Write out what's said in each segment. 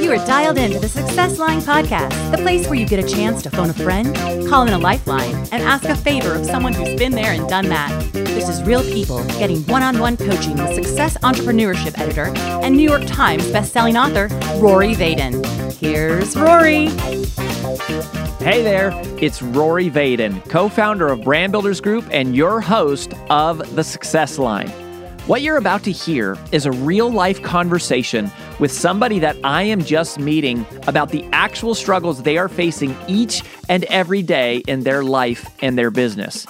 You are dialed into the Success Line Podcast, the place where you get a chance to phone a friend, call in a lifeline, and ask a favor of someone who's been there and done that. This is real people getting one on one coaching with success entrepreneurship editor and New York Times bestselling author Rory Vaden. Here's Rory. Hey there, it's Rory Vaden, co founder of Brand Builders Group and your host of The Success Line. What you're about to hear is a real life conversation with somebody that I am just meeting about the actual struggles they are facing each and every day in their life and their business.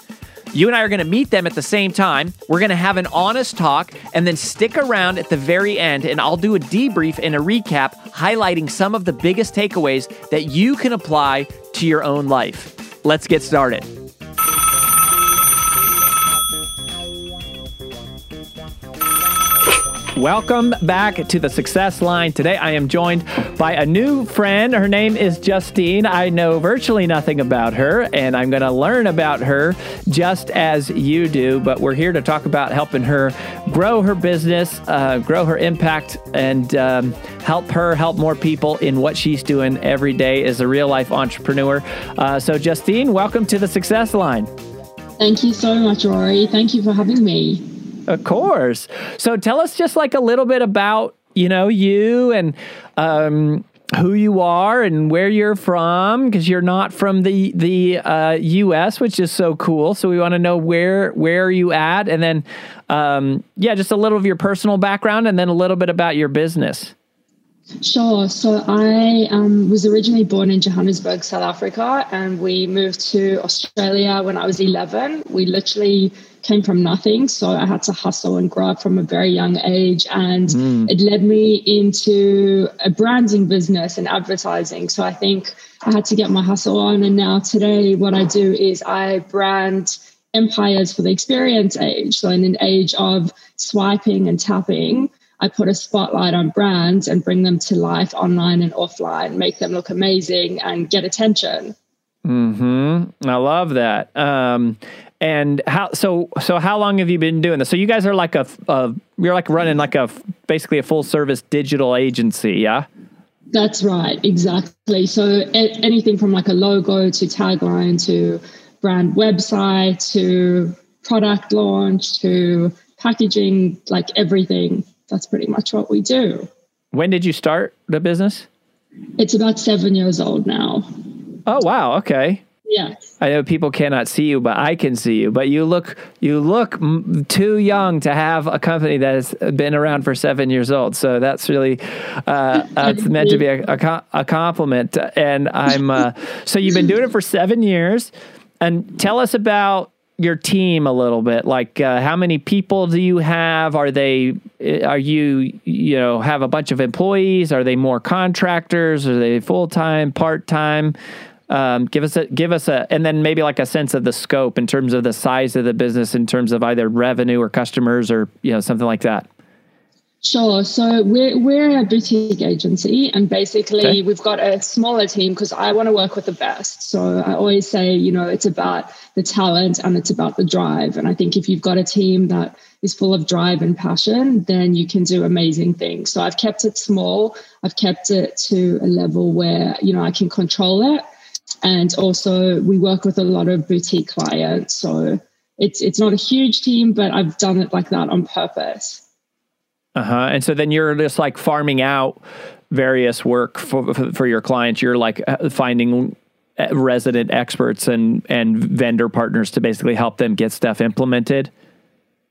You and I are going to meet them at the same time. We're going to have an honest talk and then stick around at the very end, and I'll do a debrief and a recap highlighting some of the biggest takeaways that you can apply to your own life. Let's get started. Welcome back to the Success Line. Today I am joined by a new friend. Her name is Justine. I know virtually nothing about her, and I'm going to learn about her just as you do. But we're here to talk about helping her grow her business, uh, grow her impact, and um, help her help more people in what she's doing every day as a real life entrepreneur. Uh, so, Justine, welcome to the Success Line. Thank you so much, Rory. Thank you for having me. Of course. So tell us just like a little bit about, you know, you and um, who you are and where you're from because you're not from the the uh, U.S., which is so cool. So we want to know where where are you at, and then um, yeah, just a little of your personal background, and then a little bit about your business. Sure. So I um, was originally born in Johannesburg, South Africa, and we moved to Australia when I was 11. We literally came from nothing. So I had to hustle and grow up from a very young age. And mm. it led me into a branding business and advertising. So I think I had to get my hustle on. And now today, what I do is I brand empires for the experience age. So in an age of swiping and tapping, I put a spotlight on brands and bring them to life online and offline, make them look amazing and get attention. Hmm. I love that. Um, and how so? So how long have you been doing this? So you guys are like a, a you're like running like a basically a full service digital agency, yeah? That's right, exactly. So a- anything from like a logo to tagline to brand website to product launch to packaging, like everything. That's pretty much what we do. When did you start the business? It's about seven years old now. Oh wow! Okay. Yes. I know people cannot see you, but I can see you. But you look you look m- too young to have a company that has been around for seven years old. So that's really uh, that's meant to be a, a, a compliment. And I'm uh, so you've been doing it for seven years. And tell us about your team a little bit. Like, uh, how many people do you have? Are they are you you know have a bunch of employees? Are they more contractors? Are they full time, part time? Um, give us a give us a and then maybe like a sense of the scope in terms of the size of the business in terms of either revenue or customers or you know something like that. Sure. So we're we're a boutique agency, and basically okay. we've got a smaller team because I want to work with the best. So I always say, you know, it's about the talent and it's about the drive. And I think if you've got a team that is full of drive and passion, then you can do amazing things. So I've kept it small. I've kept it to a level where you know I can control it and also we work with a lot of boutique clients so it's it's not a huge team but i've done it like that on purpose. Uh-huh. And so then you're just like farming out various work for for your clients. You're like uh, finding uh, resident experts and and vendor partners to basically help them get stuff implemented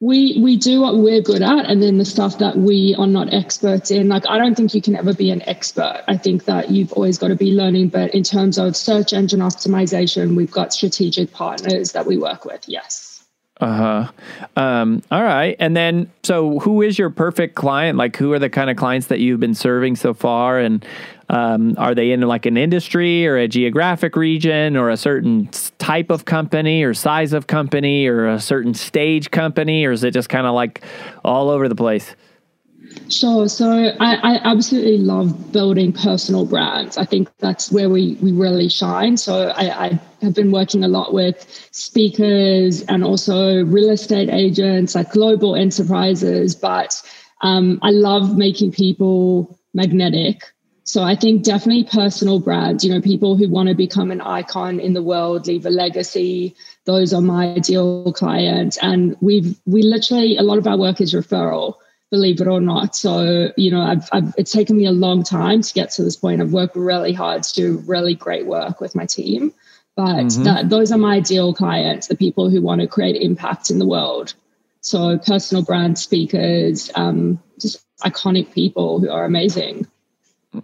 we we do what we're good at and then the stuff that we are not experts in. Like i don't think you can ever be an expert. I think that you've always got to be learning but in terms of search engine optimization we've got strategic partners that we work with yes. Uh-huh. Um, all right. And then so who is your perfect client? Like who are the kind of clients that you've been serving so far? And um, are they in like an industry or a geographic region or a certain type of company or size of company or a certain stage company, or is it just kind of like all over the place? Sure. So I, I, absolutely love building personal brands. I think that's where we, we really shine. So I, I have been working a lot with speakers and also real estate agents, like global enterprises. But um, I love making people magnetic. So I think definitely personal brands, you know, people who want to become an icon in the world, leave a legacy. Those are my ideal clients. And we've, we literally, a lot of our work is referral believe it or not. So, you know, I've, I've, it's taken me a long time to get to this point. I've worked really hard to do really great work with my team. But mm-hmm. that, those are my ideal clients, the people who want to create impact in the world. So, personal brand speakers, um, just iconic people who are amazing.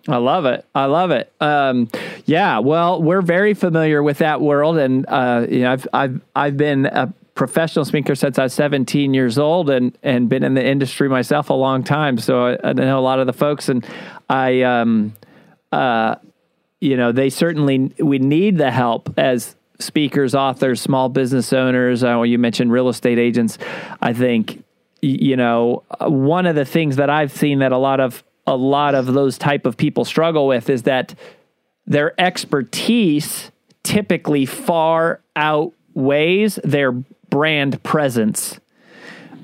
I love it. I love it. Um, yeah. Well, we're very familiar with that world, and uh, you know, I've I've I've been a professional speaker since I was 17 years old and, and been in the industry myself a long time. So I, I know a lot of the folks and I, um, uh, you know, they certainly, we need the help as speakers, authors, small business owners. Uh, you mentioned real estate agents. I think, you know, one of the things that I've seen that a lot of, a lot of those type of people struggle with is that their expertise typically far outweighs their brand presence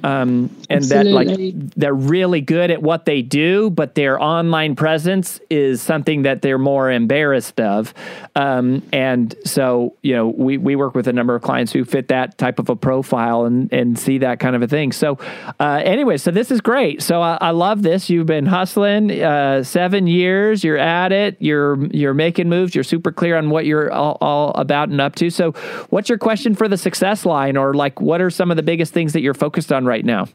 um, and Absolutely. that like they're really good at what they do, but their online presence is something that they're more embarrassed of. Um, and so, you know, we, we work with a number of clients who fit that type of a profile and, and see that kind of a thing. So, uh, anyway, so this is great. So I, I love this. You've been hustling uh, seven years. You're at it. You're you're making moves. You're super clear on what you're all, all about and up to. So, what's your question for the success line, or like what are some of the biggest things that you're focused on? Right now?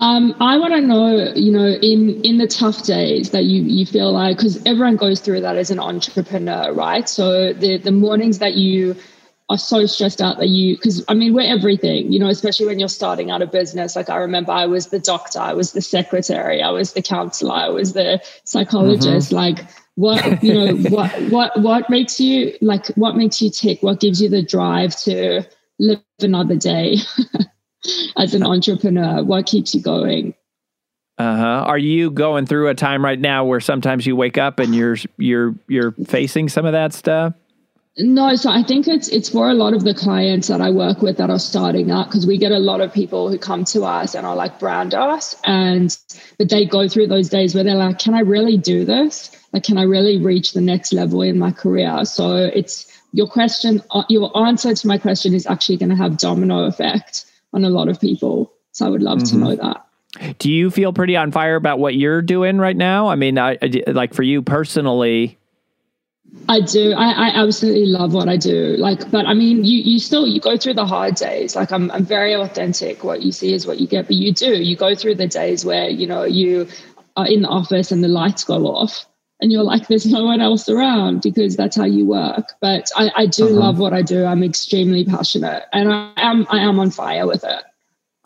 Um, I want to know, you know, in in the tough days that you you feel like, because everyone goes through that as an entrepreneur, right? So the the mornings that you are so stressed out that you, because I mean, we're everything, you know, especially when you're starting out a business. Like I remember, I was the doctor, I was the secretary, I was the counselor, I was the psychologist. Mm-hmm. Like what you know, what what what makes you like what makes you tick? What gives you the drive to live another day? as an entrepreneur? What keeps you going? Uh huh. Are you going through a time right now where sometimes you wake up and you're you're you're facing some of that stuff? No, so I think it's it's for a lot of the clients that I work with that are starting up because we get a lot of people who come to us and are like brand us and but they go through those days where they're like, Can I really do this? Like can I really reach the next level in my career? So it's your question uh, your answer to my question is actually going to have domino effect on a lot of people. So I would love mm-hmm. to know that. Do you feel pretty on fire about what you're doing right now? I mean, I, I like for you personally. I do. I, I absolutely love what I do. Like, but I mean, you you still you go through the hard days. Like, I'm I'm very authentic. What you see is what you get. But you do. You go through the days where you know you are in the office and the lights go off, and you're like, there's no one else around because that's how you work. But I, I do uh-huh. love what I do. I'm extremely passionate and I am I am on fire with it.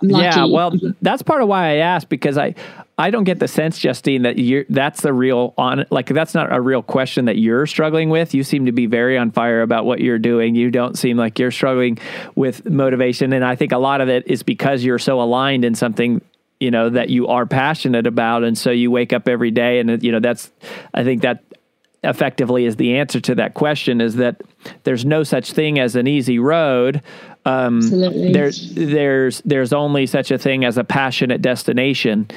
Yeah, well, that's part of why I asked because I I don't get the sense, Justine, that you're that's the real on like that's not a real question that you're struggling with. You seem to be very on fire about what you're doing. You don't seem like you're struggling with motivation, and I think a lot of it is because you're so aligned in something you know that you are passionate about and so you wake up every day and you know that's i think that effectively is the answer to that question is that there's no such thing as an easy road. Um, Absolutely. There's there's there's only such a thing as a passionate destination,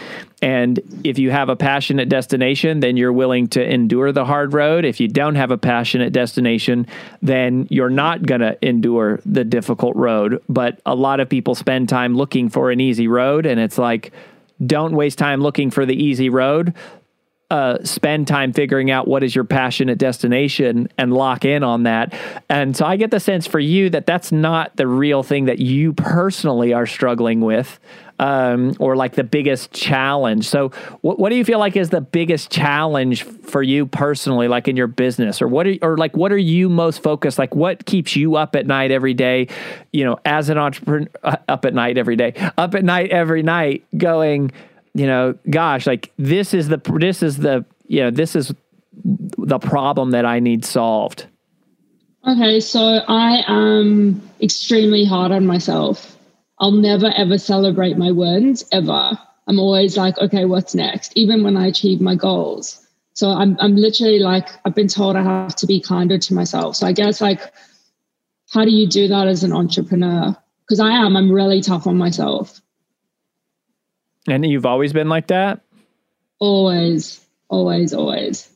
and if you have a passionate destination, then you're willing to endure the hard road. If you don't have a passionate destination, then you're not going to endure the difficult road. But a lot of people spend time looking for an easy road, and it's like don't waste time looking for the easy road uh, spend time figuring out what is your passionate destination and lock in on that. And so I get the sense for you that that's not the real thing that you personally are struggling with. Um, or like the biggest challenge. So, what, what do you feel like is the biggest challenge for you personally, like in your business, or what, are, or like what are you most focused? Like, what keeps you up at night every day? You know, as an entrepreneur, uh, up at night every day, up at night every night, going you know, gosh, like this is the this is the you know this is the problem that I need solved. Okay, so I am extremely hard on myself. I'll never ever celebrate my wins ever. I'm always like, okay, what's next? Even when I achieve my goals. So I'm I'm literally like I've been told I have to be kinder to myself. So I guess like how do you do that as an entrepreneur? Because I am, I'm really tough on myself. And you've always been like that? Always, always, always.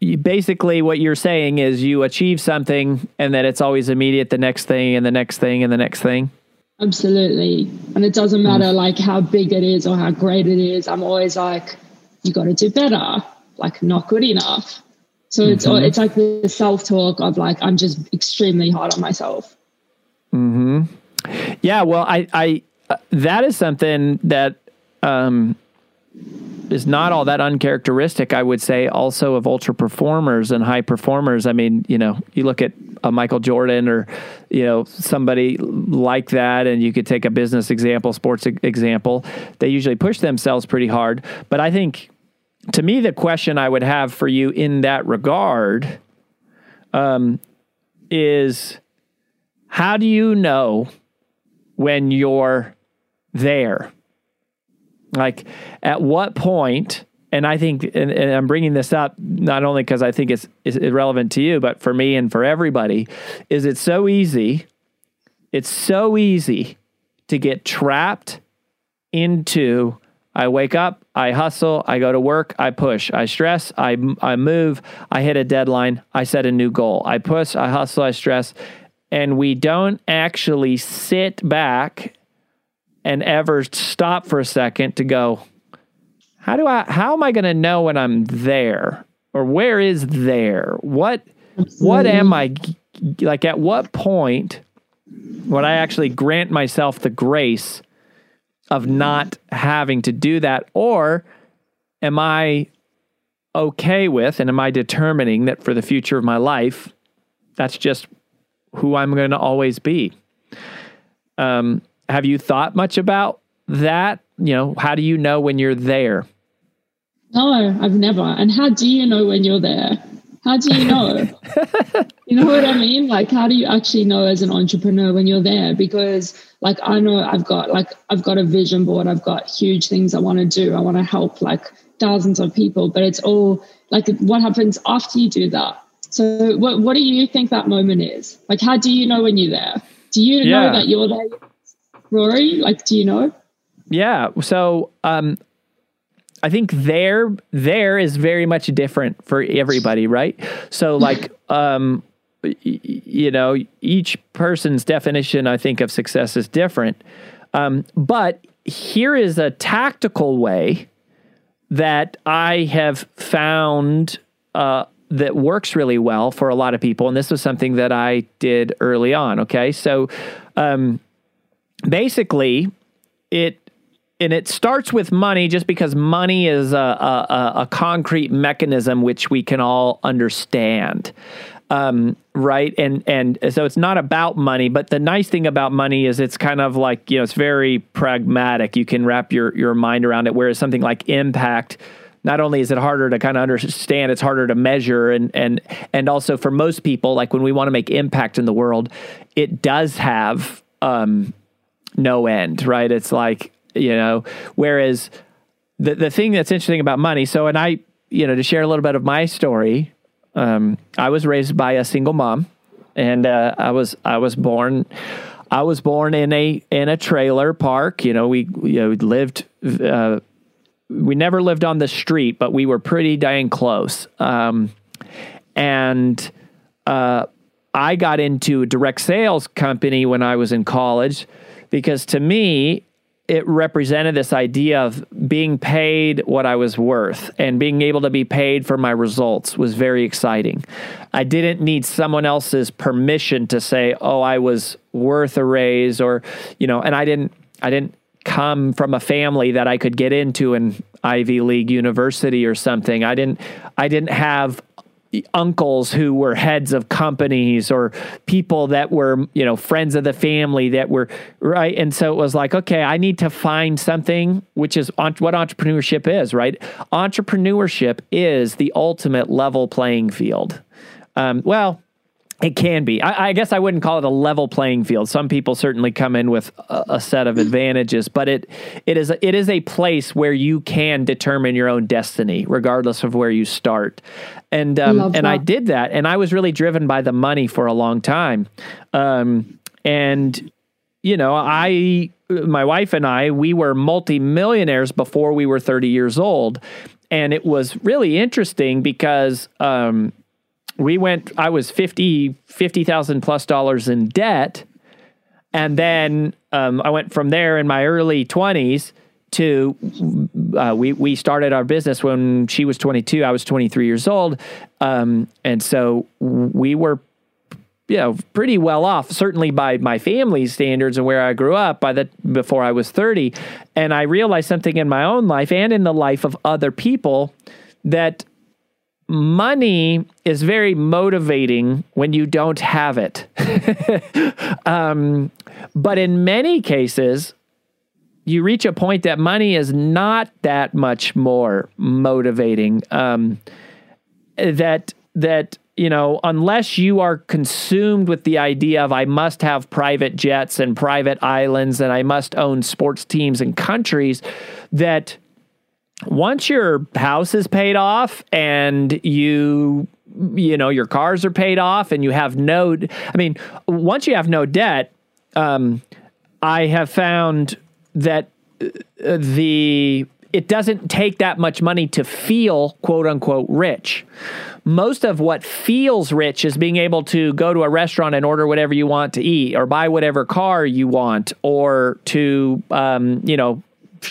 You, basically, what you're saying is you achieve something and then it's always immediate the next thing and the next thing and the next thing. Absolutely. And it doesn't matter mm. like how big it is or how great it is. I'm always like, you got to do better, like not good enough. So mm-hmm. it's it's like the self talk of like I'm just extremely hard on myself. Hmm. Yeah. Well, I I uh, that is something that um is not all that uncharacteristic, I would say, also of ultra performers and high performers. I mean, you know, you look at a Michael Jordan or, you know, somebody like that, and you could take a business example, sports example. They usually push themselves pretty hard. But I think, to me, the question I would have for you in that regard um, is how do you know when you're there? Like, at what point? and I think, and, and I'm bringing this up not only because I think it's, it's irrelevant to you, but for me and for everybody, is it so easy. It's so easy to get trapped into I wake up, I hustle, I go to work, I push, I stress, I, I move, I hit a deadline, I set a new goal. I push, I hustle, I stress. And we don't actually sit back and ever stop for a second to go, how do I how am I going to know when I'm there or where is there? What Absolutely. what am I like at what point would I actually grant myself the grace of not having to do that or am I okay with and am I determining that for the future of my life that's just who I'm going to always be? Um, have you thought much about that? You know, how do you know when you're there? No, I've never. And how do you know when you're there? How do you know? you know what I mean? Like, how do you actually know as an entrepreneur when you're there? Because, like, I know I've got like I've got a vision board. I've got huge things I want to do. I want to help like thousands of people. But it's all like what happens after you do that. So, what what do you think that moment is? Like, how do you know when you're there? Do you yeah. know that you're there Rory? Like, do you know? Yeah. So, um, I think there there is very much different for everybody, right? So, like, um, you know, each person's definition, I think, of success is different. Um, but here is a tactical way that I have found uh, that works really well for a lot of people, and this was something that I did early on. Okay, so. Um, basically, it and it starts with money just because money is a, a, a concrete mechanism which we can all understand um, right? And and so it's not about money but the nice thing about money is it's kind of like you know it's very pragmatic. You can wrap your your mind around it whereas something like impact not only is it harder to kind of understand it's harder to measure. And and and also for most people like when we want to make impact in the world it does have um, no end, right? It's like, you know, whereas the the thing that's interesting about money, so and I, you know, to share a little bit of my story, um, I was raised by a single mom and uh, I was I was born I was born in a in a trailer park. You know, we you know lived. Uh, we never lived on the street, but we were pretty dang close. Um, and uh, I got into a direct sales company when I was in college because to me, it represented this idea of being paid what I was worth and being able to be paid for my results was very exciting. I didn't need someone else's permission to say, "Oh, I was worth a raise," or you know, and I didn't. I didn't come from a family that I could get into an Ivy League university or something. I didn't. I didn't have uncles who were heads of companies or people that were you know friends of the family that were right? And so it was like okay i need to find something which is what entrepreneurship is right? Entrepreneurship is the ultimate level playing field. Um, well It can be. I, I, guess I wouldn't call it a level playing field. Some people certainly come in with a, a, set of advantages, but it it is a, it is a place where you can determine your own destiny, regardless of where you start. And um, and that. I did that, and I was really driven by the money for a long time. Um, and you know, I my wife and I we were multimillionaires before we were thirty years old, and it was really interesting because. Um, we went i was 50 50000 plus dollars in debt. And then um, i went from there in my early 20s to uh, we we started our business when she was 22 i was 23 years old. Um, and so we were you know pretty well off certainly by my family's standards and where i grew up by the before i was 30 and i realized something in my own life and in the life of other people that money is very motivating when you don't have it. um, but in many cases, you reach a point that money is not that much more motivating. Um, that that you know, unless you are consumed with the idea of I must have private jets and private islands and I must own sports teams and countries, that once your house is paid off and you you know your cars are paid off and you have no i mean once you have no debt um, i have found that uh, the it doesn't take that much money to feel quote unquote rich. Most of what feels rich is being able to go to a restaurant and order whatever you want to eat or buy whatever car you want or to um, you know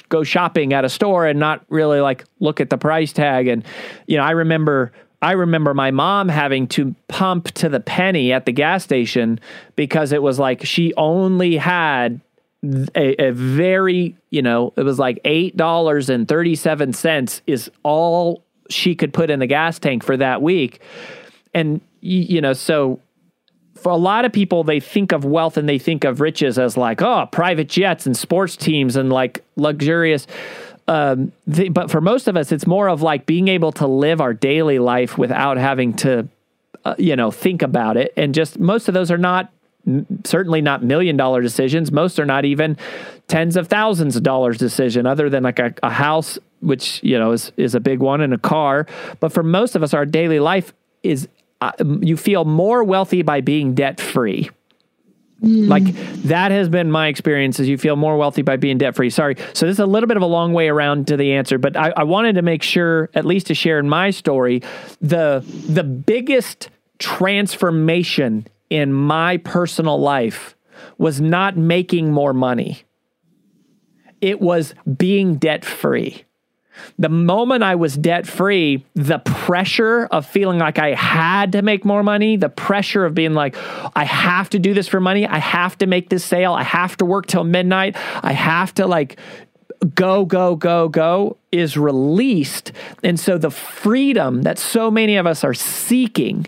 go shopping at a store and not really like look at the price tag. And, you know, I remember I remember my mom having to pump to the penny at the gas station because it was like she only had a, a very, you know, it was like $8.37 is all she could put in the gas tank for that week. And, you know, so for a lot of people, they think of wealth and they think of riches as like, oh, private jets and sports teams and like luxurious. Um, th- but for most of us, it's more of like being able to live our daily life without having to, uh, you know, think about it. And just most of those are not, certainly not million dollar decisions. Most are not even tens of thousands of dollars decision, other than like a, a house, which you know is is a big one, and a car. But for most of us, our daily life is uh, you feel more wealthy by being debt free. Mm. Like that has been my experience is you feel more wealthy by being debt free. Sorry. So this is a little bit of a long way around to the answer, but I, I wanted to make sure, at least to share in my story, the the biggest transformation in my personal life was not making more money. It was being debt free. The moment I was debt free, the pressure of feeling like I had to make more money, the pressure of being like, I have to do this for money, I have to make this sale, I have to work till midnight, I have to like go, go, go, go is released. And so the freedom that so many of us are seeking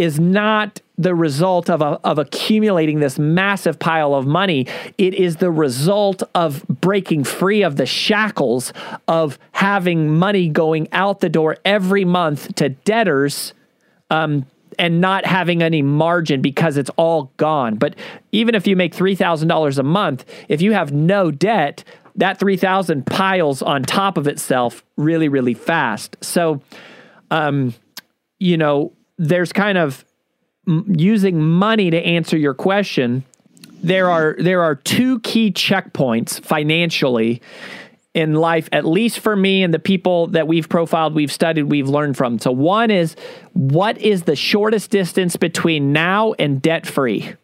is not the result of, a, of accumulating this massive pile of money. It is the result of breaking free of the shackles of having money going out the door every month to debtors um, and not having any margin because it's all gone. But even if you make $3,000 a month, if you have no debt, that 3000 piles on top of itself really, really fast. So, um, you know, there's kind of using money to answer your question. There are there are two key checkpoints financially in life, at least for me and the people that we've profiled, we've studied, we've learned from. So one is what is the shortest distance between now and debt free?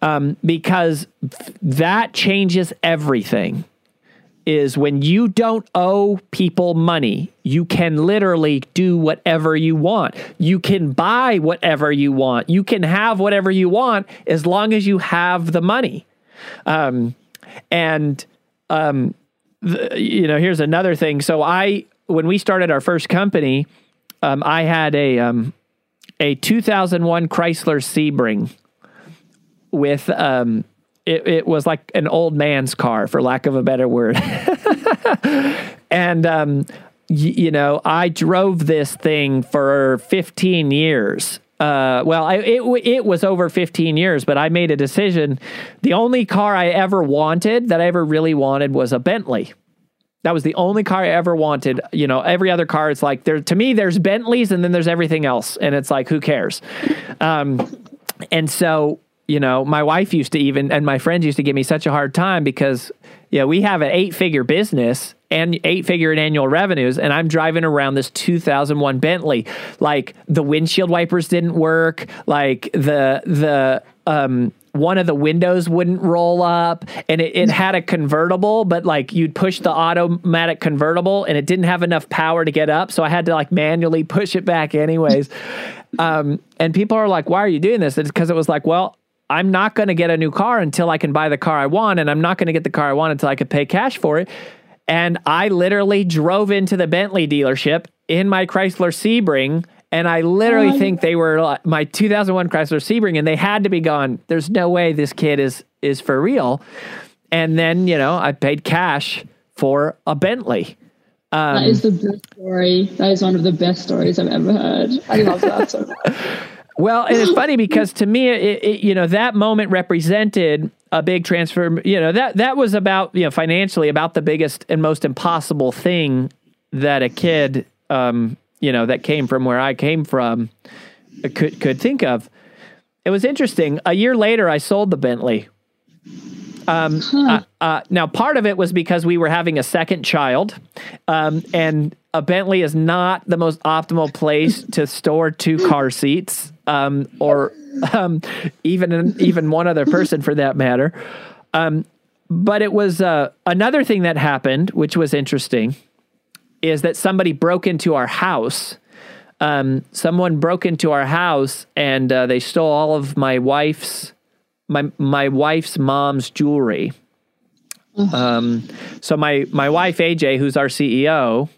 Um, because that changes everything is when you don't owe people money, you can literally do whatever you want. You can buy whatever you want. You can have whatever you want as long as you have the money. Um, and, um, the, you know, here's another thing. So I, when we started our first company, um, I had a, um, a 2001 Chrysler Sebring with, um, it, it was like an old man's car, for lack of a better word. and, um, y- you know, I drove this thing for 15 years. uh, well, I, it it was over 15 years, but I made a decision. The only car I ever wanted that I ever really wanted was a Bentley. That was the only car I ever wanted. You know, every other car, it's like there to me, there's Bentleys and then there's everything else, and it's like who cares? Um, and so you know, my wife used to even and my friends used to give me such a hard time because yeah, we have an eight figure business and eight figure in annual revenues, and I'm driving around this 2001 Bentley. Like the windshield wipers didn't work, like the the um one of the windows wouldn't roll up and it, it had a convertible but like you'd push the automatic convertible and it didn't have enough power to get up so i had to like manually push it back anyways. Um, and people are like why are you doing this? It's because it was like well i'm not going to get a new car until i can buy the car i want and i'm not going to get the car i want until i can pay cash for it and i literally drove into the bentley dealership in my chrysler sebring and I literally Oh, think they were like, my 2001 Chrysler Sebring, and they had to be gone. There's no way this kid is is for real. And then you know I paid cash for a Bentley. Um, That is the best story. That is one of the best stories I've ever heard. I love that so much. Well, and it's funny because to me, it, it, you know, that moment represented a big transfer. You know, that that was about you know financially about the biggest and most impossible thing that a kid, um, you know, that came from where I came from, could could think of. It was interesting. A year later, I sold the Bentley. Um, uh, uh, now, part of it was because we were having a second child, um, and a Bentley is not the most optimal place to store two car seats, um, or um, even even one other person for that matter. Um, but it was uh, another thing that happened, which was interesting, is that somebody broke into our house. Um, someone broke into our house and uh, they stole all of my wife's my my wife's mom's jewelry. Um, so my my wife AJ, who's our CEO,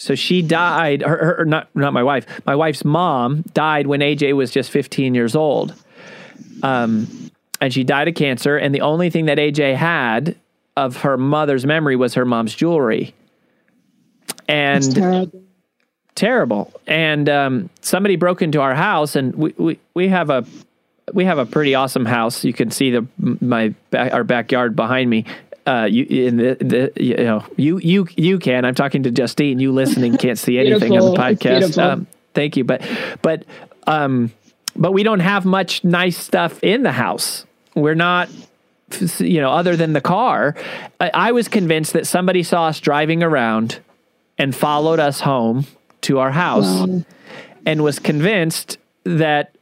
so she died. Her, her, not not my wife. My wife's mom died when AJ was just 15 years old. Um, and she died of cancer. And the only thing that AJ had of her mother's memory was her mom's jewelry. And terrible. terrible. And um, somebody broke into our house, and we, we, we have a we have a pretty awesome house. You can see the my back, our backyard behind me. Uh, you in the, the you know you you you can. I'm talking to Justine. You listening can't see anything on the podcast. Um, thank you, but but um, but we don't have much nice stuff in the house. We're not you know, other than the car, I, I was convinced that somebody saw us driving around and followed us home to our house Wow. and was convinced that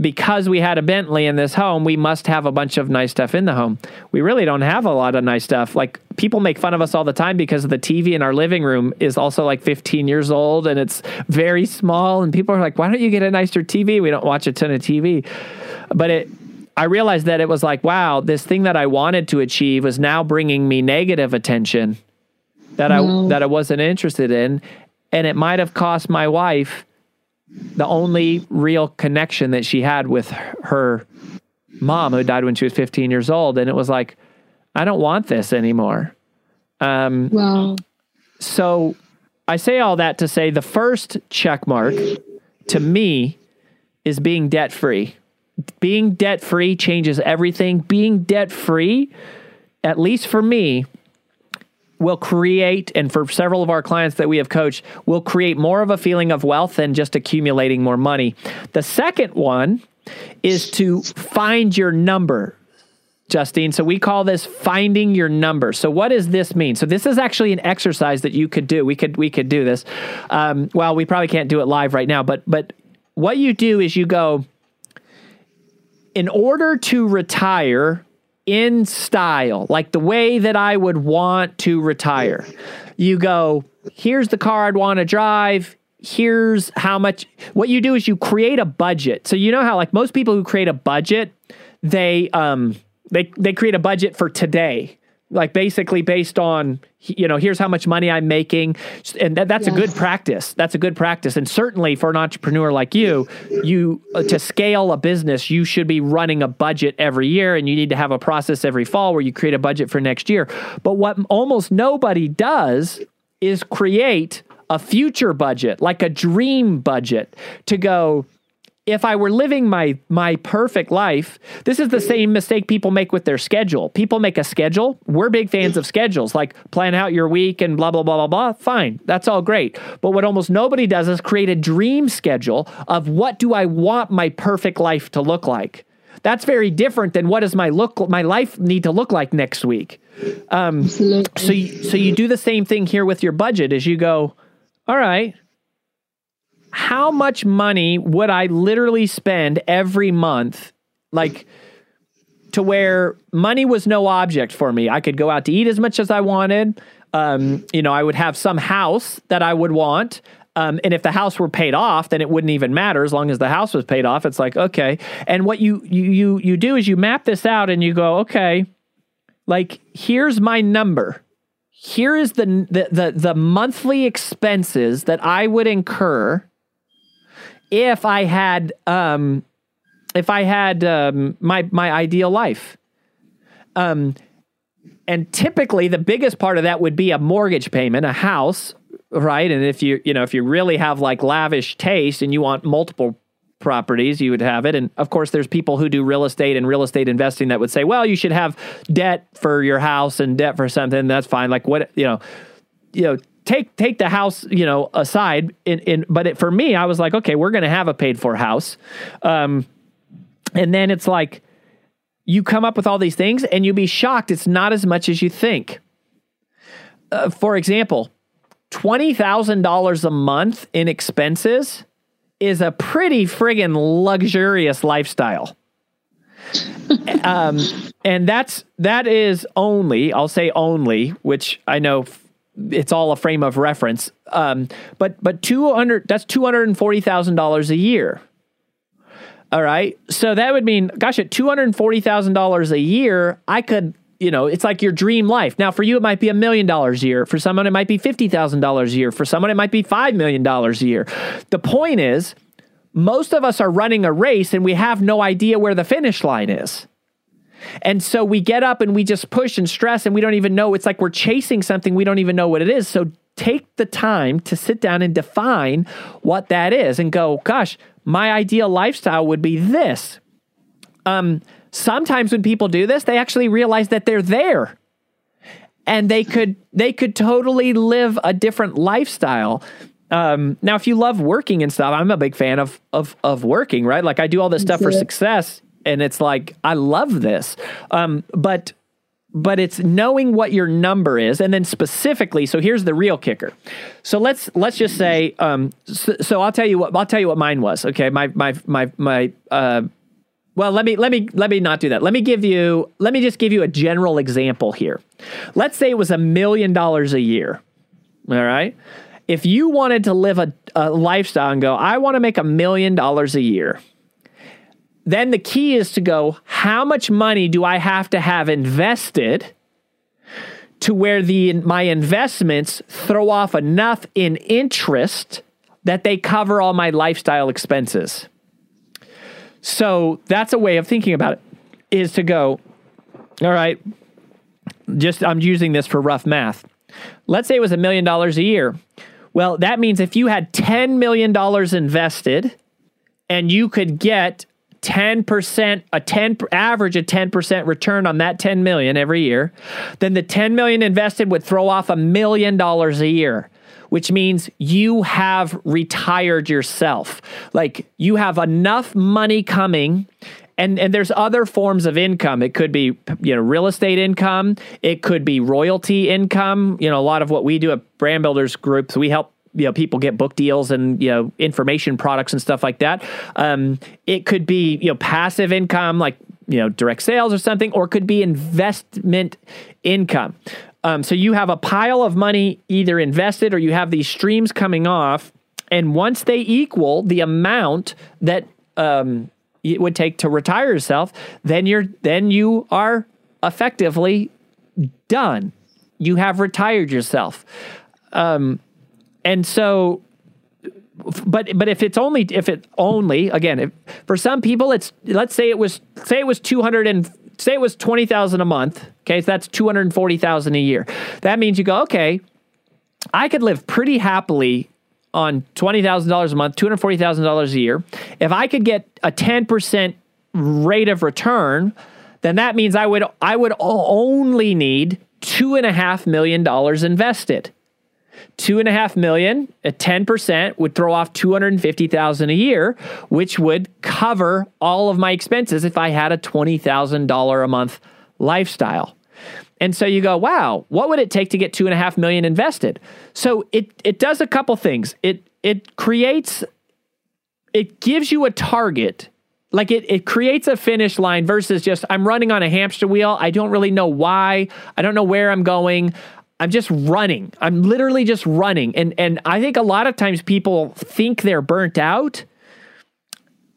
because we had a Bentley in this home, we must have a bunch of nice stuff in the home. We really don't have a lot of nice stuff. Like people make fun of us all the time because the TV in our living room is also like 15 years old and it's very small. And people are like, why don't you get a nicer TV? We don't watch a ton of TV. But it, I realized that it was like, wow, this thing that I wanted to achieve was now bringing me negative attention that Wow. I mm-hmm. that I wasn't interested in, and it might have cost my wife the only real connection that she had with her mom who died when she was 15 years old and it was like I don't want this anymore. Um, Wow. so I say all that to say the first check mark to me is being debt free. Being debt free changes everything. Being debt free, at least for me, will create, and for several of our clients that we have coached, will create more of a feeling of wealth than just accumulating more money. The second one is to find your number. Justine. So we call this finding your number. So what does this mean? So this is actually an exercise that you could do. We could we could do this. Um, well, we probably can't do it live right now, but but what you do is you go. In order to retire in style, like the way that I would want to retire, you go. Here's the car I'd want to drive. Here's how much what you do is you create a budget. So you know how like most people who create a budget they um they they create a budget for today like basically based on you know here's how much money i'm making. And that, that's a good practice. That's a good practice. And certainly for an entrepreneur like you you uh, to scale a business you should be running a budget every year and you need to have a process every fall where you create a budget for next year. But what almost nobody does is create a future budget like a dream budget to go if I were living my my perfect life, this is the same mistake people make with their schedule. People make a schedule. We're big fans of schedules, like plan out your week and blah blah blah blah blah. Fine, that's all great. But what almost nobody does is create a dream schedule of what do I want my perfect life to look like. That's very different than what does my look my life need to look like next week. Um, so you, so you do the same thing here with your budget as you go. All right, how much money would I literally spend every month, like to where money was no object for me? I could go out to eat as much as I wanted. Um, you know, I would have some house that I would want. Um, and if the house were paid off, then it wouldn't even matter as long as the house was paid off. It's like okay. And what you you you you do is you map this out and you go okay, like here's my number. Here is the the the, the monthly expenses that I would incur if I had um, if I had um, my my ideal life. Um, and typically the biggest part of that would be a mortgage payment, a house, right? And if you you know if you really have like lavish taste and you want multiple properties, you would have it. And of course, there's people who do real estate and real estate investing that would say, well, you should have debt for your house and debt for something. That's fine. Like what you know, you know, take take the house you know aside in, in but it, for me i was like okay we're going to have a paid for house. Um, and then it's like you come up with all these things and you'll be shocked it's not as much as you think. Uh, for example $20000 a month in expenses is a pretty friggin luxurious lifestyle. Um, and that's that is only i'll say only which i know it's all a frame of reference. Um, but but two hundred that's two hundred and forty thousand dollars a year. All right, so that would mean, gosh, at two hundred and forty thousand dollars a year, I could, you know, it's like your dream life. Now, for you, it might be a million dollars a year. For someone, it might be fifty thousand dollars a year. For someone, it might be five million dollars a year. The point is, most of us are running a race, and we have no idea where the finish line is. And so we get up and we just push and stress and we don't even know. It's like we're chasing something we don't even know what it is. So take the time to sit down and define what that is and go, gosh, my ideal lifestyle would be this. Um, sometimes when people do this, they actually realize that they're there and they could they could totally live a different lifestyle. Um, now, if you love working and stuff, I'm a big fan of of of working, right? Like I do all this stuff for success and it's like I love this, um, but but it's knowing what your number is and then specifically so here's the real kicker. So let's let's just say um, so, so, i'll tell you what i'll tell you what mine was okay? My my my my uh, well let me let me let me not do that. Let me give you let me just give you a general example here. Let's say it was a million dollars a year all right? If you wanted to live a, a lifestyle and go i want to make a million dollars a year then the key is to go, how much money do I have to have invested to where the my investments throw off enough in interest that they cover all my lifestyle expenses. So that's a way of thinking about it is to go, all right, just I'm using this for rough math. Let's say it was a million dollars a year. Well, that means if you had $10 million invested and you could get 10% a 10 average a 10% return on that 10 million every year then the 10 million invested would throw off a million dollars a year which means you have retired yourself. Like you have enough money coming and and there's other forms of income. It could be you know real estate income. It could be royalty income. You know a lot of what we do at brand builders groups we help you know people get book deals and you know information products and stuff like that. Um, it could be you know passive income like you know direct sales or something, or it could be investment income. Um, so you have a pile of money either invested or you have these streams coming off, and once they equal the amount that um, it would take to retire yourself, then you're then you are effectively done. You have retired yourself. Um, and so but but if it's only if it only again if, for some people it's let's say it was say it was 200 and say it was 20,000 a month okay so that's 240,000 a year that means you go okay I could live pretty happily on $20,000 a month, $240,000 a year. If I could get a 10% rate of return, then that means I would I would only need two and a half million dollars invested. Two and a half million at 10% would throw off 250,000 a year, which would cover all of my expenses if I had a $20,000 a month lifestyle. And so you go, wow, what would it take to get two and a half million invested? So it it does a couple things. It it creates it gives you a target like it, it creates a finish line versus just I'm running on a hamster wheel. I don't really know why. I don't know where I'm going. I'm just running. I'm literally just running. And and I think a lot of times people think they're burnt out.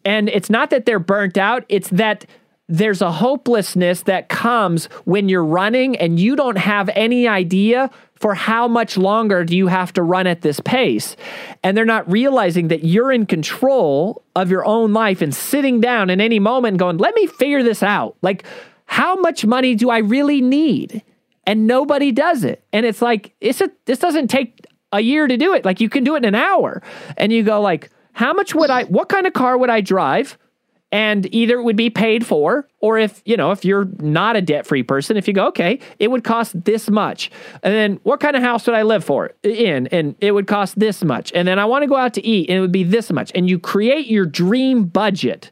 And it's not that they're burnt out, it's that there's a hopelessness that comes when you're running and you don't have any idea for how much longer do you have to run at this pace? And they're not realizing that you're in control of your own life and sitting down in any moment going, let me figure this out. Like, how much money do I really need? And nobody does it. And it's like, it's a, this doesn't take a year to do it. Like, you can do it in an hour. And you go, like, how much would I, what kind of car would I drive? and either it would be paid for or if you know if you're not a debt-free person if you go okay it would cost this much and then what kind of house would i live for in and it would cost this much and then i want to go out to eat and it would be this much and you create your dream budget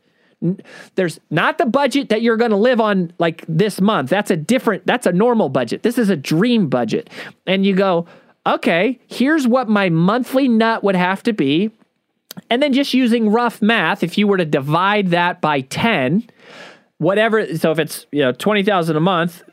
there's not the budget that you're going to live on like this month. That's a different that's a normal budget. This is a dream budget. And you go okay here's what my monthly nut would have to be. And then just using rough math, if you were to divide that by 10, whatever, so if it's, you know, 20,000 a month,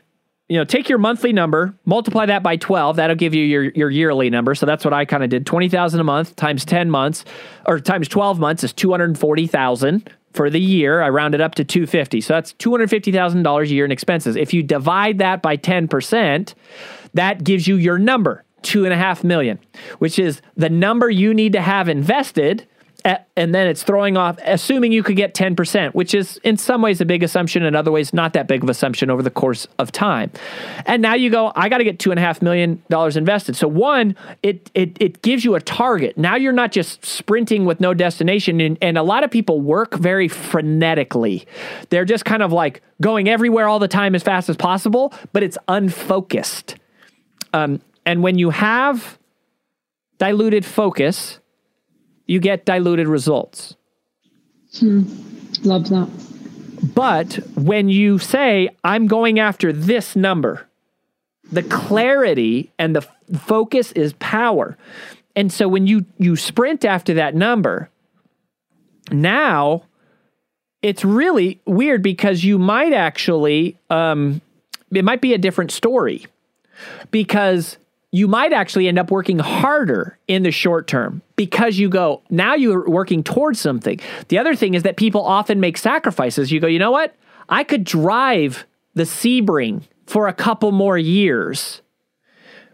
you know, take your monthly number, multiply that by 12, that'll give you your, your yearly number. So that's what I kind of did. 20,000 a month times 10 months or times 12 months is 240,000 for the year. I rounded up to 250. So that's $250,000 a year in expenses. If you divide that by 10%, that gives you your number two and a half million, which is the number you need to have invested. And then it's throwing off, assuming you could get 10%, which is in some ways a big assumption, in other ways, not that big of assumption over the course of time. And now you go, I got to get two and a half million dollars invested. So, one, it, it, it gives you a target. Now you're not just sprinting with no destination. And, and a lot of people work very frenetically. They're just kind of like going everywhere all the time as fast as possible, but it's unfocused. Um, and when you have diluted focus, you get diluted results. Hmm. Love that. But when you say, I'm going after this number, the clarity and the focus is power. And so when you you sprint after that number, now it's really weird because you might actually um, it might be a different story because you might actually end up working harder in the short term because you go, now you're working towards something. The other thing is that people often make sacrifices. You go, you know what? I could drive the Sebring for a couple more years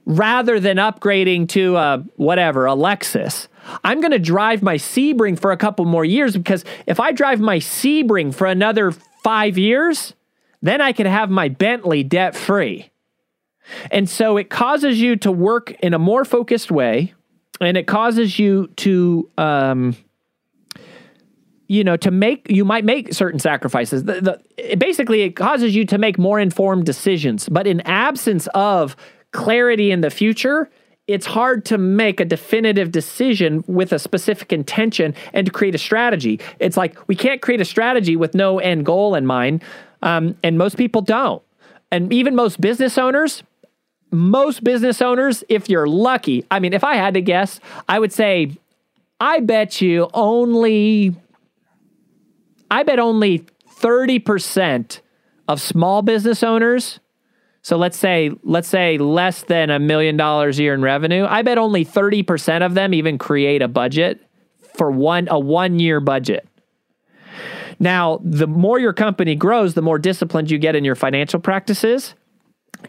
rather than upgrading to a whatever, a Lexus. I'm going to drive my Sebring for a couple more years because if I drive my Sebring for another five years, then I could have my Bentley debt free. And so it causes you to work in a more focused way, and it causes you to, um, you know, to make you might make certain sacrifices. The, the, it basically, it causes you to make more informed decisions. But in absence of clarity in the future, it's hard to make a definitive decision with a specific intention and to create a strategy. It's like we can't create a strategy with no end goal in mind, um, and most people don't. And even most business owners, most business owners, if you're lucky, I mean, if I had to guess, I would say, I bet you only, I bet only 30% of small business owners. So let's say, let's say less than a million dollars a year in revenue. I bet only 30% of them even create a budget for one, a one year budget. Now, the more your company grows, the more disciplined you get in your financial practices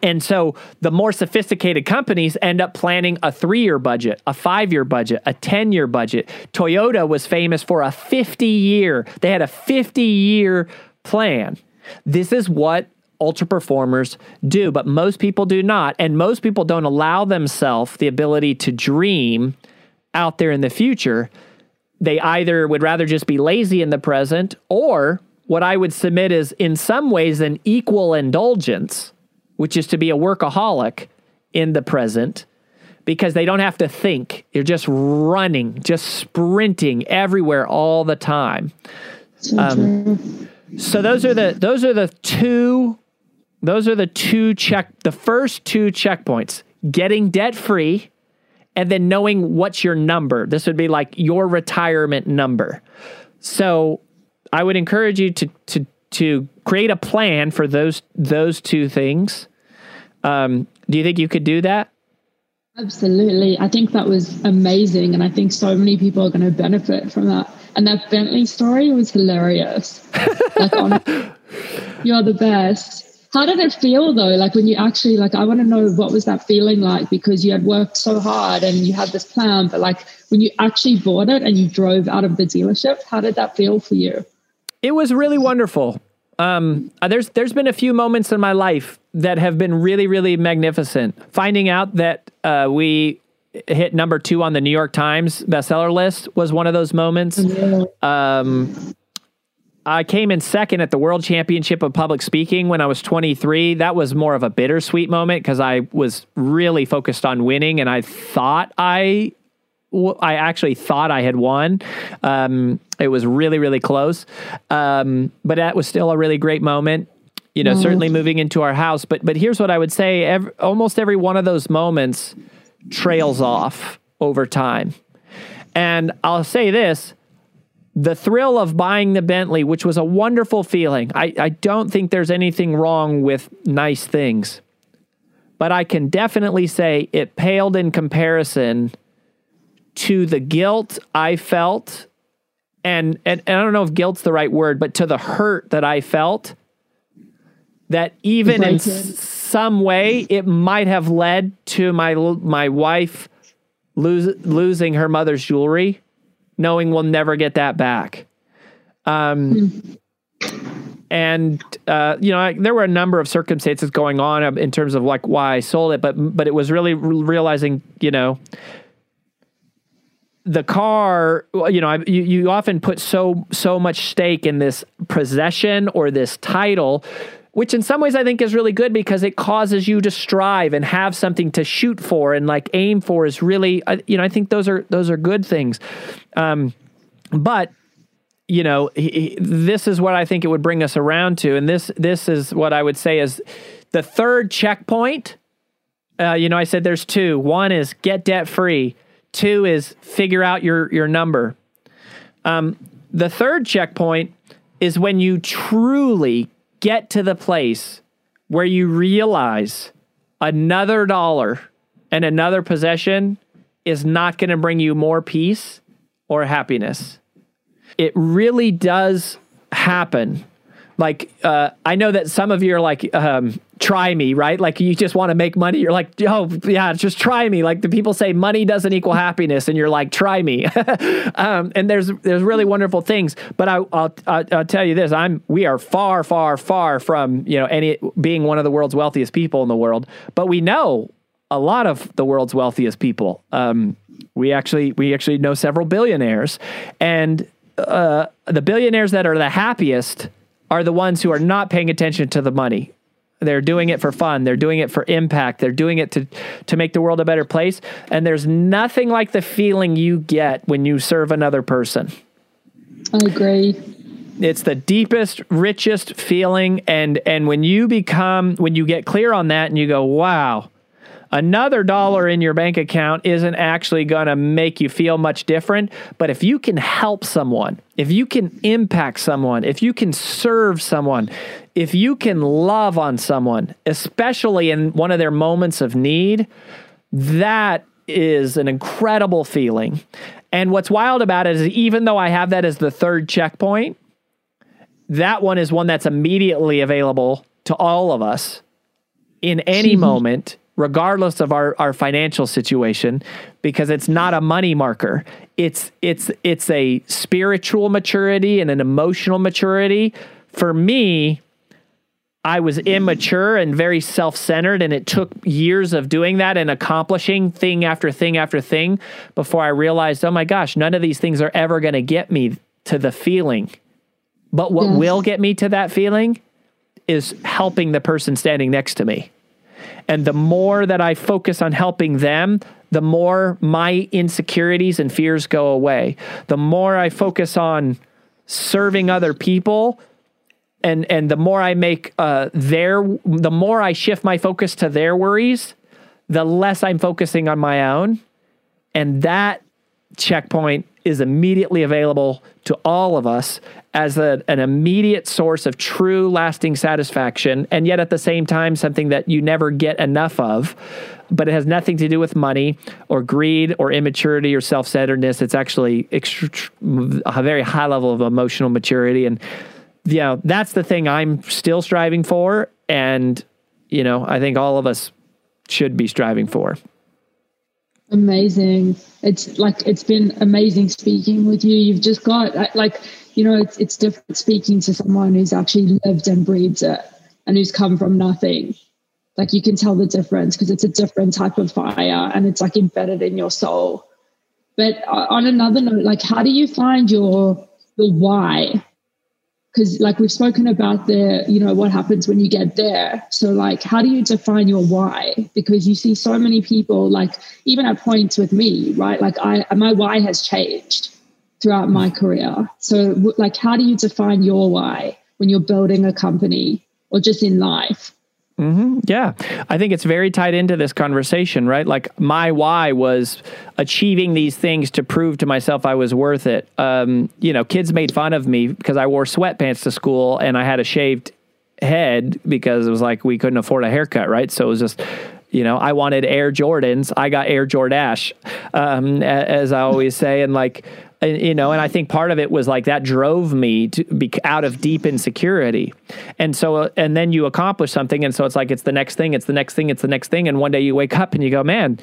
and so the more sophisticated companies end up planning a three year budget, a five year budget, a 10 year budget. Toyota was famous for a 50 year, they had a 50 year plan. This is what ultra performers do, but most people do not. And most people don't allow themselves the ability to dream out there in the future, they either would rather just be lazy in the present, or what I would submit is, in some ways, an equal indulgence, which is to be a workaholic in the present because they don't have to think. You're just running, just sprinting everywhere all the time. Um. So those are the those are the two those are the two check the first two checkpoints. Getting debt free and then knowing what's your number. This would be like your retirement number. So I would encourage you to to to create a plan for those those two things. Um, do you think you could do that? Absolutely. I think that was amazing. And I think so many people are going to benefit from that. And that Bentley story was hilarious. like, on, you're the best. How did it feel though? Like when you actually, like, I want to know what was that feeling like because you had worked so hard and you had this plan, but like when you actually bought it and you drove out of the dealership, how did that feel for you? It was really wonderful. Um, uh, there's there's been a few moments in my life that have been really really magnificent. Finding out that uh, we hit number two on the New York Times bestseller list was one of those moments. Um, I came in second at the World Championship of Public Speaking when I was 23. That was more of a bittersweet moment because I was really focused on winning, and I thought I w- I actually thought I had won. Um, it was really, really close. Um, but that was still a really great moment. You know, certainly moving into our house. But but here's what I would say: ev almost every one of those moments trails off over time. And I'll say this: the thrill of buying the Bentley, which was a wonderful feeling. I, I don't think there's anything wrong with nice things, but I can definitely say it paled in comparison to the guilt I felt, and, and, and I don't know if guilt's the right word, but to the hurt that I felt, that even in s- some way it might have led to my my wife lose, losing her mother's jewelry, knowing we'll never get that back. Um, and uh, you know, I, there were a number of circumstances going on um, in terms of like why I sold it, but but it was really re- realizing, you know, the car you know I- you, you often put so so much stake in this possession or this title which in some ways i think is really good because it causes you to strive and have something to shoot for and like aim for is really you know i think those are those are good things um, but you know he, he- this is what i think it would bring us around to and this this is what i would say is the third checkpoint uh, you know, I said there's two. One is get debt free. Two is figure out your your number. Um, the third checkpoint is when you truly get to the place where you realize another dollar and another possession is not going to bring you more peace or happiness. It really does happen like uh, I know that some of you are like, um, try me, right? Like you just want to make money. You're like, oh yeah, just try me. Like the people say, money doesn't equal happiness, and you're like, try me. um, and there's there's really wonderful things, but I, I'll, I'll I'll tell you this: I'm we are far far far from you know any being one of the world's wealthiest people in the world, but we know a lot of the world's wealthiest people. Um, we actually we actually know several billionaires, and uh, the billionaires that are the happiest are the ones who are not paying attention to the money. They're doing it for fun. They're doing it for impact. They're doing it to to make the world a better place. And there's nothing like the feeling you get when you serve another person. I agree. It's the deepest, richest feeling and and when you become when you get clear on that and you go, "Wow, another dollar in your bank account isn't actually going to make you feel much different. But if you can help someone, if you can impact someone, if you can serve someone, if you can love on someone, especially in one of their moments of need, that is an incredible feeling. And what's wild about it is even though I have that as the third checkpoint, that one is one that's immediately available to all of us in any moment, regardless of our, our financial situation, because it's not a money marker. It's it's it's a spiritual maturity and an emotional maturity. For me, I was immature and very self centered, and it took years of doing that and accomplishing thing after thing after thing before I realized, oh my gosh, none of these things are ever going to get me to the feeling. But what Yes. will get me to that feeling is helping the person standing next to me. And the more that I focus on helping them, the more my insecurities and fears go away. The more I focus on serving other people, and and the more I make uh, their, the more I shift my focus to their worries, the less I'm focusing on my own, and that checkpoint is immediately available to all of us as a, an immediate source of true lasting satisfaction and yet at the same time something that you never get enough of. But it has nothing to do with money or greed or immaturity or self-centeredness. It's actually extr- a very high level of emotional maturity. And you know that's the thing i'm still striving for and you know i think all of us should be striving for Amazing. It's like it's been amazing speaking with you. You've just got like you know it's it's different speaking to someone who's actually lived and breathed it and who's come from nothing. Like you can tell the difference because it's a different type of fire and it's like embedded in your soul. But uh, on another note, like how do you find your your why? Because like we've spoken about the you know what happens when you get there. So like how do you define your why? Because you see so many people like even at points with me, right? Like I my why has changed throughout my career. So like how do you define your why when you're building a company or just in life? Yeah, I think it's very tied into this conversation, right? Like my why was achieving these things to prove to myself I was worth it. Um, you know, kids made fun of me because I wore sweatpants to school and I had a shaved head because it was like we couldn't afford a haircut, right? So it was just. You know, I wanted Air Jordans. I got Air Jordache, um, as I always say, and like, and, you know, and I think part of it was like that drove me to be out of deep insecurity, and so, uh, and then you accomplish something, and so it's like it's the next thing, it's the next thing, it's the next thing, and one day you wake up and you go, man,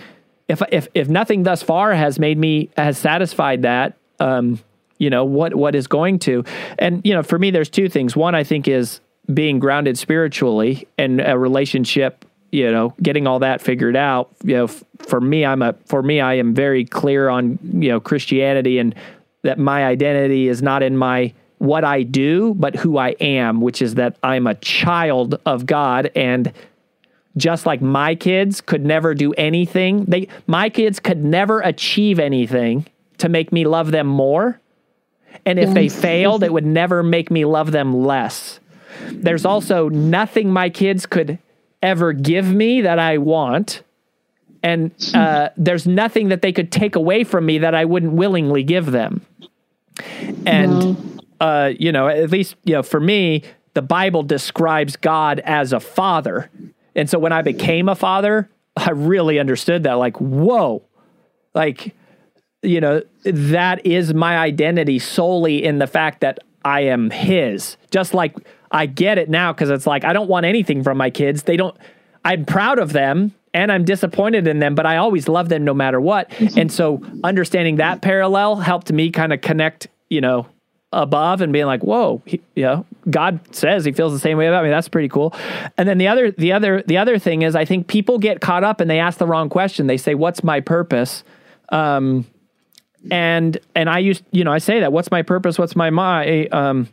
if if if nothing thus far has made me has satisfied that, um, you know, what what is going to, and you know, for me, there's two things. One, I think, is being grounded spiritually and a relationship you know getting all that figured out you know f- for me i'm a for me i am very clear on you know christianity and that my identity is not in my what i do but who i am which is that i'm a child of god. And just like my kids could never do anything they my kids could never achieve anything to make me love them more. And if they failed it would never make me love them less. There's also nothing my kids could ever give me that I want. And uh, there's nothing that they could take away from me that I wouldn't willingly give them. And, uh, you know, at least, you know, for me, the Bible describes God as a father. And so when I became a father, I really understood that. Like, whoa, like, you know, that is my identity solely in the fact that I am his. Just like I get it now because it's like I don't want anything from my kids. They don't, I'm proud of them and I'm disappointed in them, but I always love them no matter what. And so understanding that parallel helped me kind of connect, you know, above and being like, whoa, he, you know, God says he feels the same way about me. That's pretty cool. And then the other, the other, the other thing is I think people get caught up and they ask the wrong question. They say, what's my purpose? Um, and and I used you know I say that what's my purpose what's my my um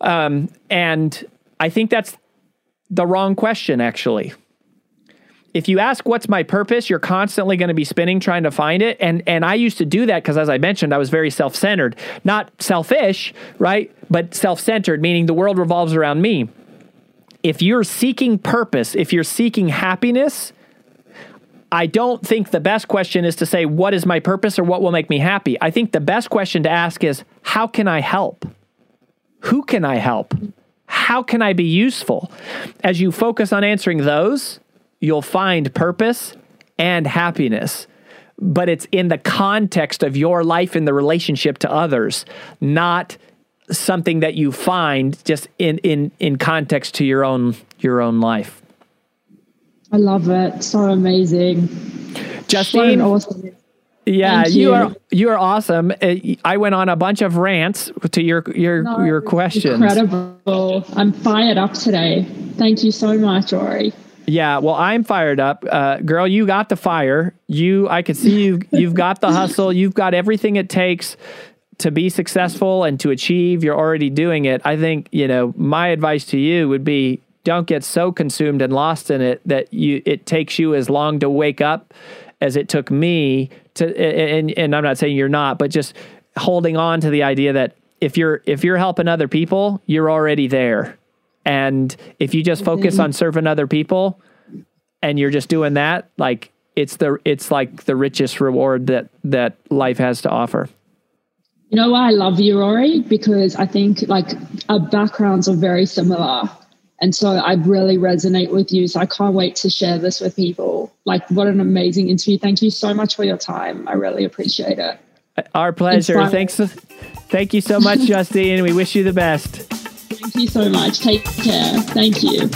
um and I think that's the wrong question actually. If you ask what's my purpose you're constantly going to be spinning trying to find it. And and I used to do that because as I mentioned I was very self-centered. Not selfish right? But self-centered meaning the world revolves around me. If you're seeking purpose if you're seeking happiness I don't think the best question is to say, What is my purpose or what will make me happy? I think the best question to ask is, How can I help? Who can I help? How can I be useful? As you focus on answering those, you'll find purpose and happiness. But it's in the context of your life and the relationship to others, not something that you find just in in in context to your own your own life. I love it. So amazing. Justine, So awesome. Yeah, you. you. are you are awesome. Uh, I went on a bunch of rants to your your No, your questions. Incredible. I'm fired up today. Thank you so much, Rory. Yeah, well, I'm fired up, uh, girl. You got the fire. You, I can see you. You've got the hustle. You've got everything it takes to be successful and to achieve. You're already doing it. I think you know. My advice to you would be: don't get so consumed and lost in it that you it takes you as long to wake up as it took me to. And and I'm not saying you're not, but just holding on to the idea that if you're if you're helping other people, you're already there. And if you just focus mm-hmm. on serving other people and you're just doing that, like it's the it's like the richest reward that that life has to offer. You know why I love you, Rory? Because I think like our backgrounds are very similar. And so I really resonate with you. So I can't wait to share this with people. Like, what an amazing interview. Thank you so much for your time. I really appreciate it. Our pleasure. Thanks. Thank you so much, Justine. We wish you the best. Thank you so much. Take care. Thank you.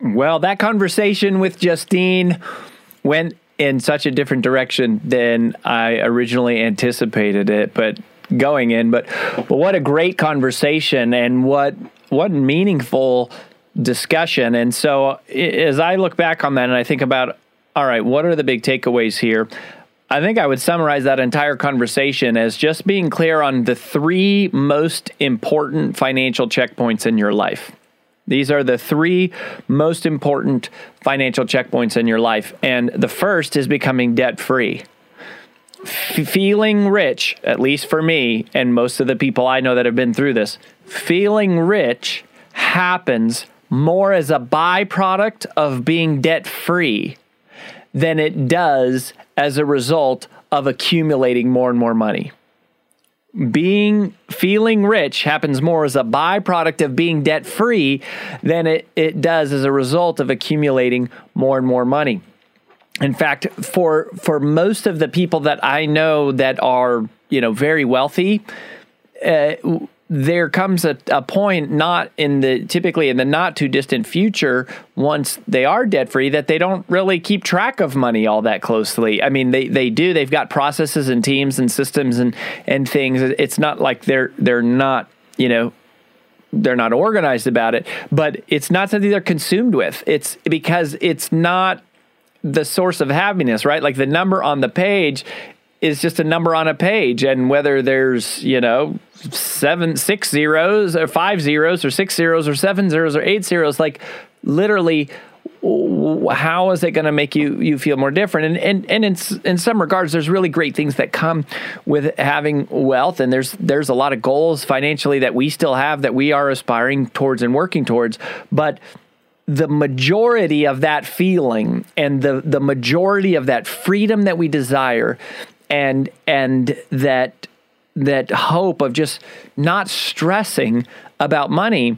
Well, that conversation with Justine went in such a different direction than I originally anticipated it, but going in, but, but what a great conversation and what what meaningful discussion. And so as I look back on that and I think about all right, what are the big takeaways here? I think I would summarize that entire conversation as just being clear on the three most important financial checkpoints in your life. These are the three most important financial checkpoints in your life. And the first is becoming debt free. F- feeling rich, at least for me and most of the people I know that have been through this, feeling rich happens more as a byproduct of being debt free than it does as a result of accumulating more and more money being feeling rich happens more as a byproduct of being debt free than it, it does as a result of accumulating more and more money. In fact, for for most of the people that I know that are you know very wealthy, uh, there comes a, a point not in the typically in the not too distant future once they are debt free that they don't really keep track of money all that closely. I mean they, they do. They've got processes and teams and systems and and things. It's not like they're they're not you know they're not organized about it but it's not something they're consumed with. It's because it's not the source of happiness right? Like the number on the page is just a number on a page and whether there's you know seven six zeros or five zeros or six zeros or seven zeros or eight zeros like literally how is it going to make you you feel more different? And and and in in some regards there's really great things that come with having wealth and there's there's a lot of goals financially that we still have that we are aspiring towards and working towards but the majority of that feeling and the the majority of that freedom that we desire and and that that hope of just not stressing about money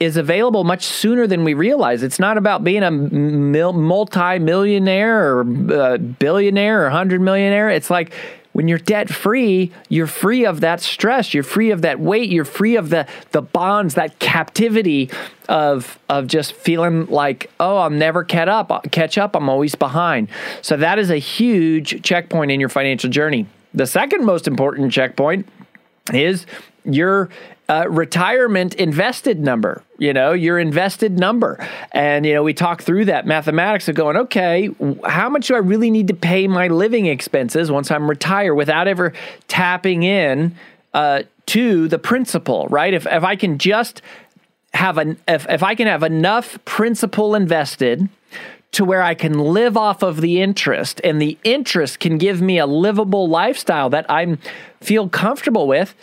is available much sooner than we realize. It's not about being a mil- multi-millionaire or uh, billionaire or hundred millionaire. It's like when you're debt free, you're free of that stress. You're free of that weight. You're free of the the bonds, that captivity of of just feeling like, oh, I'll never catch up. Uh, catch up. I'm always behind. So that is a huge checkpoint in your financial journey. The second most important checkpoint is your uh, retirement invested number you know your invested number. And you know we talk through that mathematics of going okay how much do i really need to pay my living expenses once i'm retired without ever tapping in uh, to the principal right? If, if i can just have an if, if i can have enough principal invested to where I can live off of the interest and the interest can give me a livable lifestyle that I'm feel comfortable with,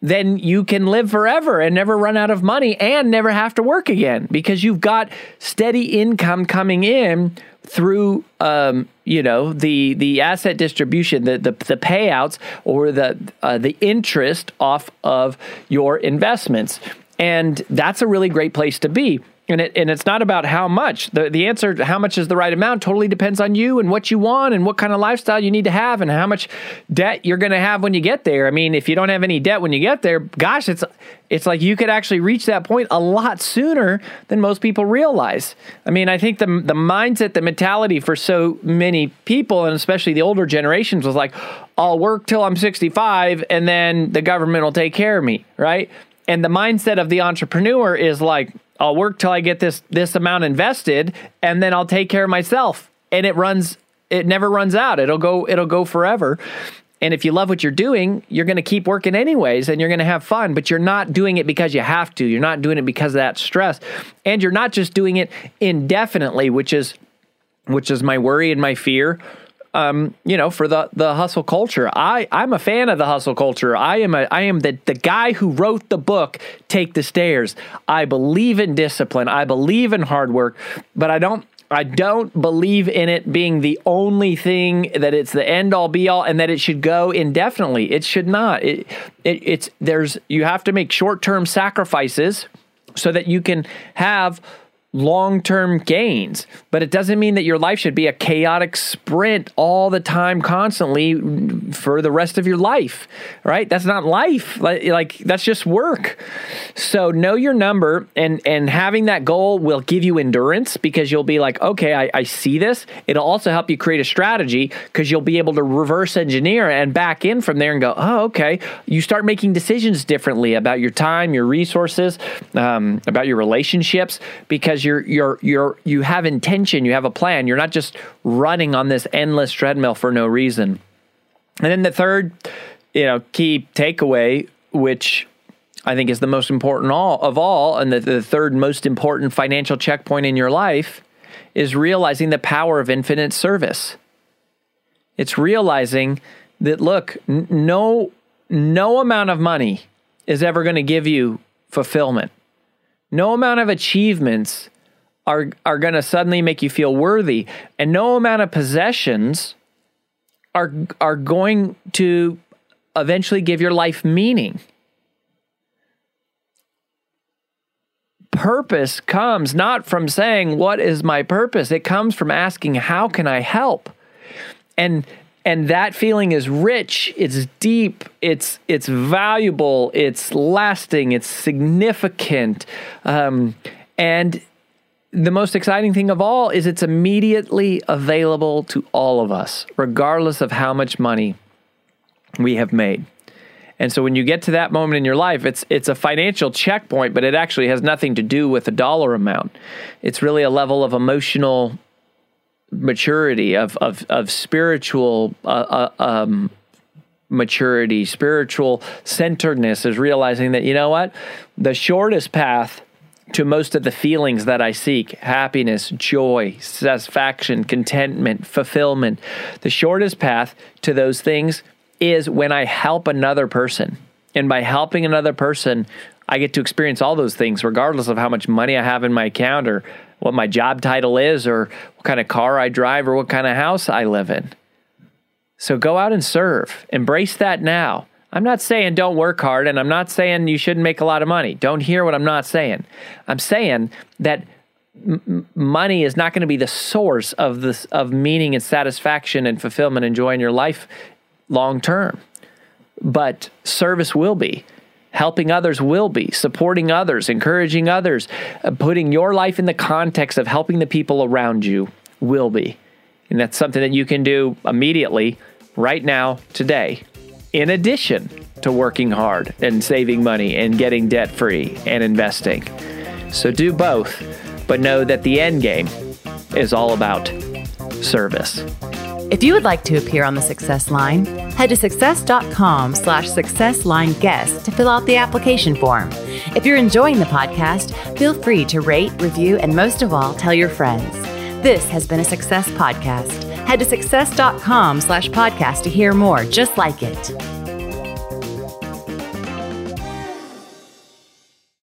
then you can live forever and never run out of money and never have to work again because you've got steady income coming in through um, you know the the asset distribution the the, the payouts or the uh, the interest off of your investments. And that's a really great place to be and it and it's not about how much. The the answer how much is the right amount totally depends on you and what you want and what kind of lifestyle you need to have and how much debt you're going to have when you get there. I mean, if you don't have any debt when you get there, gosh, it's it's like you could actually reach that point a lot sooner than most people realize. I mean, I think the the mindset, the mentality for so many people and especially the older generations was like, I'll work till I'm 65 and then the government will take care of me, right? And the mindset of the entrepreneur is like, I'll work till I get this this amount invested and then I'll take care of myself. And it runs it never runs out. It'll go it'll go forever. And if you love what you're doing, you're going to keep working anyways and you're going to have fun, but you're not doing it because you have to. You're not doing it because of that stress. And you're not just doing it indefinitely, which is which is my worry and my fear um, you know, for the the hustle culture. I I'm a fan of the hustle culture. I am a I am the the guy who wrote the book Take the Stairs. I believe in discipline. I believe in hard work, but I don't I don't believe in it being the only thing that it's the end all be all and that it should go indefinitely. It should not. It, it it's there's you have to make short-term sacrifices so that you can have long term gains. But it doesn't mean that your life should be a chaotic sprint all the time, constantly for the rest of your life, right? That's not life. Like, that's just work. So know your number and, and having that goal will give you endurance because you'll be like, okay, I, I see this. It'll also help you create a strategy because you'll be able to reverse engineer and back in from there and go, oh, okay. You start making decisions differently about your time, your resources, um, about your relationships because because you're you're you're you have intention, you have a plan. You're not just running on this endless treadmill for no reason. And then the third, you know, key takeaway, which I think is the most important all of all, and the, the third most important financial checkpoint in your life, is realizing the power of infinite service. It's realizing that look, n- no no amount of money is ever going to give you fulfillment. No amount of achievements are, are going to suddenly make you feel worthy. And no amount of possessions are, are going to eventually give your life meaning. Purpose comes not from saying, What is my purpose? It comes from asking, How can I help? And and that feeling is rich it's deep it's it's valuable it's lasting it's significant. Um, and the most exciting thing of all is it's immediately available to all of us regardless of how much money we have made. And so when you get to that moment in your life it's it's a financial checkpoint but it actually has nothing to do with the dollar amount. It's really a level of emotional maturity of of of spiritual uh, uh, um, maturity, spiritual centeredness is realizing that you know what the shortest path to most of the feelings that I seek happiness, joy, satisfaction, contentment, fulfillment. The shortest path to those things is when I help another person. And by helping another person, I get to experience all those things, regardless of how much money I have in my account or what my job title is or what kind of car I drive or what kind of house I live in. So go out and serve. Embrace that now. I'm not saying don't work hard and I'm not saying you shouldn't make a lot of money. Don't hear what I'm not saying. I'm saying that money is not going to be the source of this of meaning and satisfaction and fulfillment and joy in your life long term. But service will be. Helping others will be, supporting others, encouraging others, uh, putting your life in the context of helping the people around you will be. And that's something that you can do immediately, right now, today, in addition to working hard and saving money and getting debt free and investing. So do both, but know that the end game is all about service. If you would like to appear on the Success Line, head to success.com slash success line guest to fill out the application form. If you're enjoying the podcast, feel free to rate, review, and most of all, tell your friends. This has been a Success Podcast. Head to success.com slash podcast to hear more just like it.